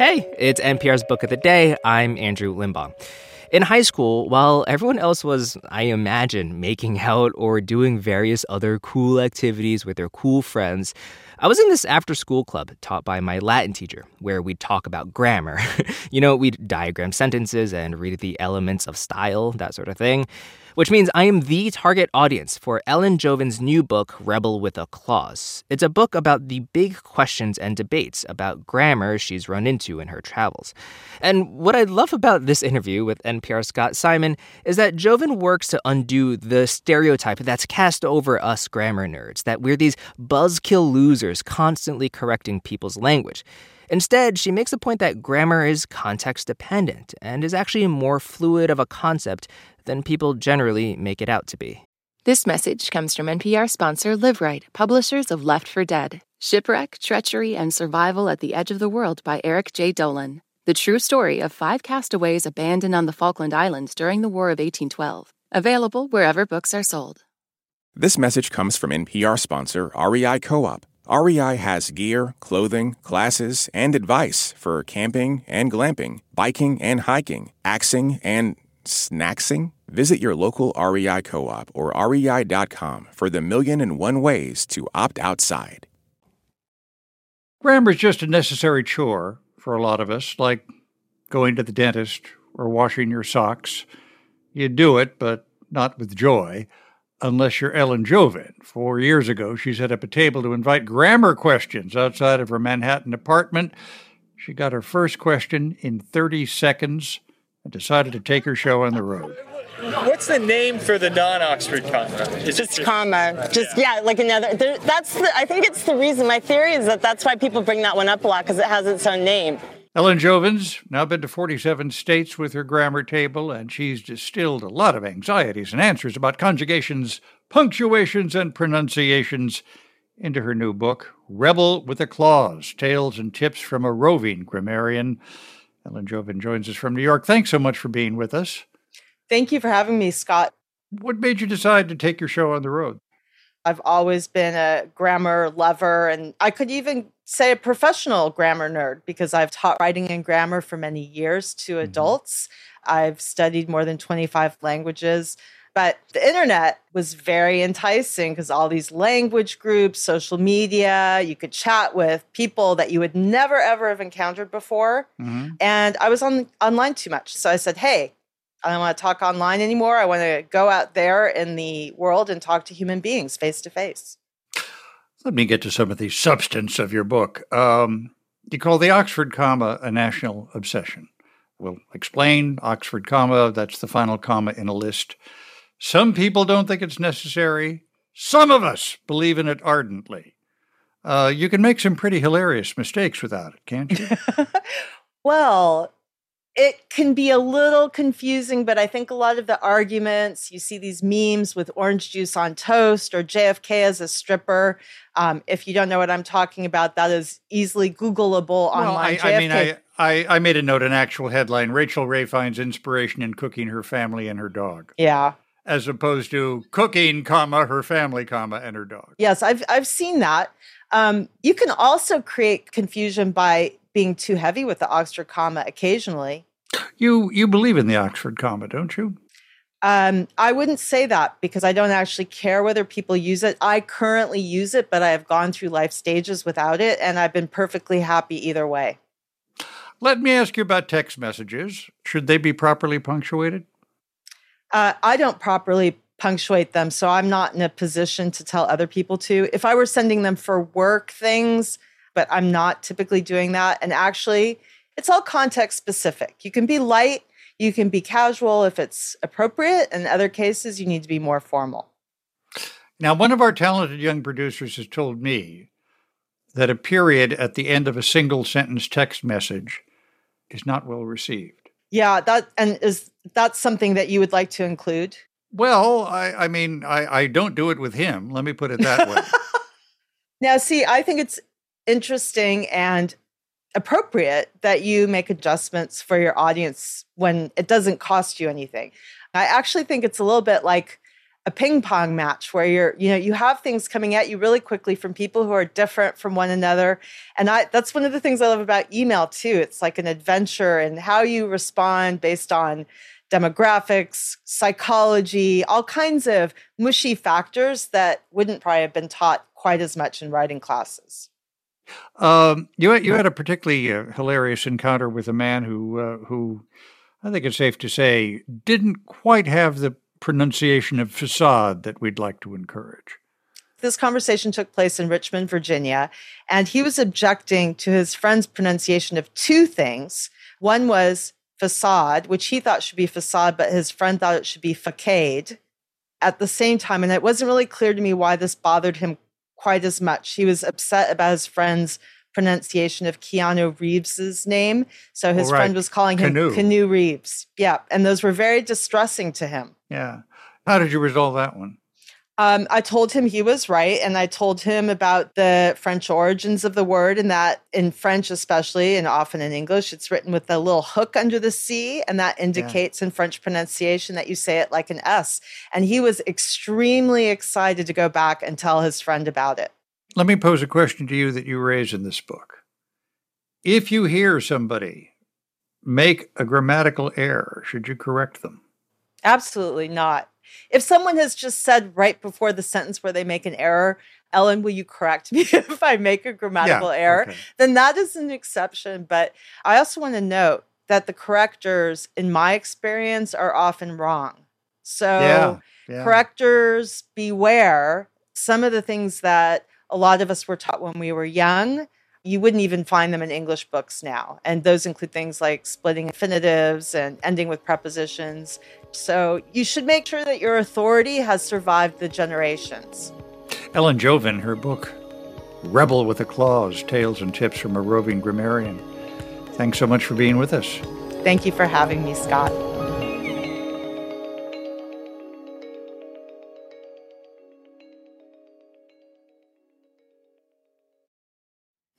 Hey, it's NPR's Book of the Day. I'm Andrew Limbong. In high school, while everyone else was, I imagine, making out or doing various other cool activities with their cool friends, I was in this after school club taught by my Latin teacher where we'd talk about grammar. you know, we'd diagram sentences and read the elements of style, that sort of thing which means I am the target audience for Ellen Jovin's new book, Rebel with a Clause. It's a book about the big questions and debates about grammar she's run into in her travels. And what I love about this interview with NPR Scott Simon is that Jovin works to undo the stereotype that's cast over us grammar nerds, that we're these buzzkill losers constantly correcting people's language. Instead, she makes the point that grammar is context dependent and is actually more fluid of a concept than people generally make it out to be. This message comes from NPR sponsor Liveright, publishers of Left for Dead Shipwreck, Treachery, and Survival at the Edge of the World by Eric Jay Dolin. The true story of five castaways abandoned on the Falkland Islands during the War of 1812. Available wherever books are sold. This message comes from NPR sponsor REI Co op. REI has gear, clothing, classes, and advice for camping and glamping, biking and hiking, axing and snacksing? Visit your local REI co op or rei.com for the million and one ways to opt outside. Grammar is just a necessary chore for a lot of us, like going to the dentist or washing your socks. You do it, but not with joy, unless you're Ellen Jovin. Four years ago, she set up a table to invite grammar questions outside of her Manhattan apartment. She got her first question in 30 seconds and decided to take her show on the road. What's the name for the non-Oxford comma? Is just, just comma. Just yeah. yeah, like another. There, that's the. I think it's the reason. My theory is that that's why people bring that one up a lot because it has its own name. Ellen Jovin's now been to 47 states with her grammar table, and she's distilled a lot of anxieties and answers about conjugations, punctuations, and pronunciations into her new book, Rebel with a Clause Tales and Tips from a Roving Grammarian. Ellen Jovin joins us from New York. Thanks so much for being with us. Thank you for having me, Scott. What made you decide to take your show on the road? I've always been a grammar lover, and I could even say a professional grammar nerd because I've taught writing and grammar for many years to mm-hmm. adults. I've studied more than 25 languages. But the internet was very enticing because all these language groups, social media, you could chat with people that you would never ever have encountered before. Mm-hmm. And I was on online too much. So I said, hey, I don't want to talk online anymore. I want to go out there in the world and talk to human beings face to face. Let me get to some of the substance of your book. Um, you call the Oxford comma a national obsession. We'll explain Oxford comma, that's the final comma in a list. Some people don't think it's necessary. Some of us believe in it ardently. Uh, you can make some pretty hilarious mistakes without it, can't you? well, it can be a little confusing, but I think a lot of the arguments you see these memes with orange juice on toast or JFK as a stripper. Um, if you don't know what I'm talking about, that is easily Googleable well, online. I, I mean, I, I, I made a note, an actual headline Rachael Ray finds inspiration in cooking her family and her dog. Yeah as opposed to cooking, comma, her family, comma, and her dog. Yes, I've I've seen that. Um, you can also create confusion by being too heavy with the Oxford comma occasionally. You you believe in the Oxford comma, don't you? Um, I wouldn't say that because I don't actually care whether people use it. I currently use it, but I have gone through life stages without it, and I've been perfectly happy either way. Let me ask you about text messages. Should they be properly punctuated? Uh, I don't properly punctuate them, so I'm not in a position to tell other people to. If I were sending them for work things, but I'm not typically doing that. And actually, it's all context specific. You can be light, you can be casual if it's appropriate. In other cases, you need to be more formal. Now, one of our talented young producers has told me that a period at the end of a single sentence text message is not well received. Yeah, that and is that something that you would like to include? Well, I, I mean, I, I don't do it with him. Let me put it that way. now, see, I think it's interesting and appropriate that you make adjustments for your audience when it doesn't cost you anything. I actually think it's a little bit like a ping pong match where you're you know you have things coming at you really quickly from people who are different from one another. And i that's one of the things i love about email too. It's like an adventure and how you respond based on demographics psychology all kinds of mushy factors that wouldn't probably have been taught quite as much in writing classes um, you you had a particularly uh, hilarious encounter with a man who uh, who I think it's safe to say didn't quite have the pronunciation of facade that we'd like to encourage. This conversation took place in Richmond, Virginia, and he was objecting to his friend's pronunciation of two things. One was facade, which he thought should be facade, but his friend thought it should be facade at the same time. And it wasn't really clear to me why this bothered him quite as much. He was upset about his friend's pronunciation of Keanu Reeves's name. So his right. friend was calling him Canoe. Canoe Reeves. Yeah. And those were very distressing to him. Yeah. How did you resolve that one? Um, I told him he was right, and I told him about the French origins of the word, and that in French, especially, and often in English, it's written with a little hook under the C, and that indicates yeah. in French pronunciation that you say it like an S. And he was extremely excited to go back and tell his friend about it. Let me pose a question to you that you raise in this book. If you hear somebody make a grammatical error, should you correct them? Absolutely not. If someone has just said right before the sentence where they make an error, Ellen, will you correct me if I make a grammatical yeah, error? Okay. Then that is an exception. But I also want to note that the correctors, in my experience, are often wrong. So, yeah, yeah. correctors, beware. Some of the things that a lot of us were taught when we were young, you wouldn't even find them in English books now. And those include things like splitting infinitives and ending with prepositions. So you should make sure that your authority has survived the generations. Ellen Jovin, her book, Rebel with a Clause Tales and Tips from a Roving Grammarian. Thanks so much for being with us. Thank you for having me, Scott.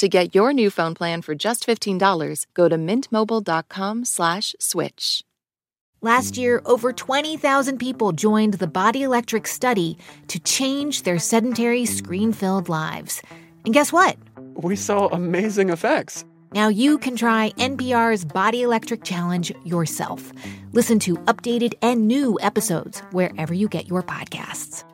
To get your new phone plan for just $15, go to mintmobile.com/slash switch. Last year, over 20,000 people joined the Body Electric study to change their sedentary, screen-filled lives. And guess what? We saw amazing effects. Now you can try NPR's Body Electric Challenge yourself. Listen to updated and new episodes wherever you get your podcasts.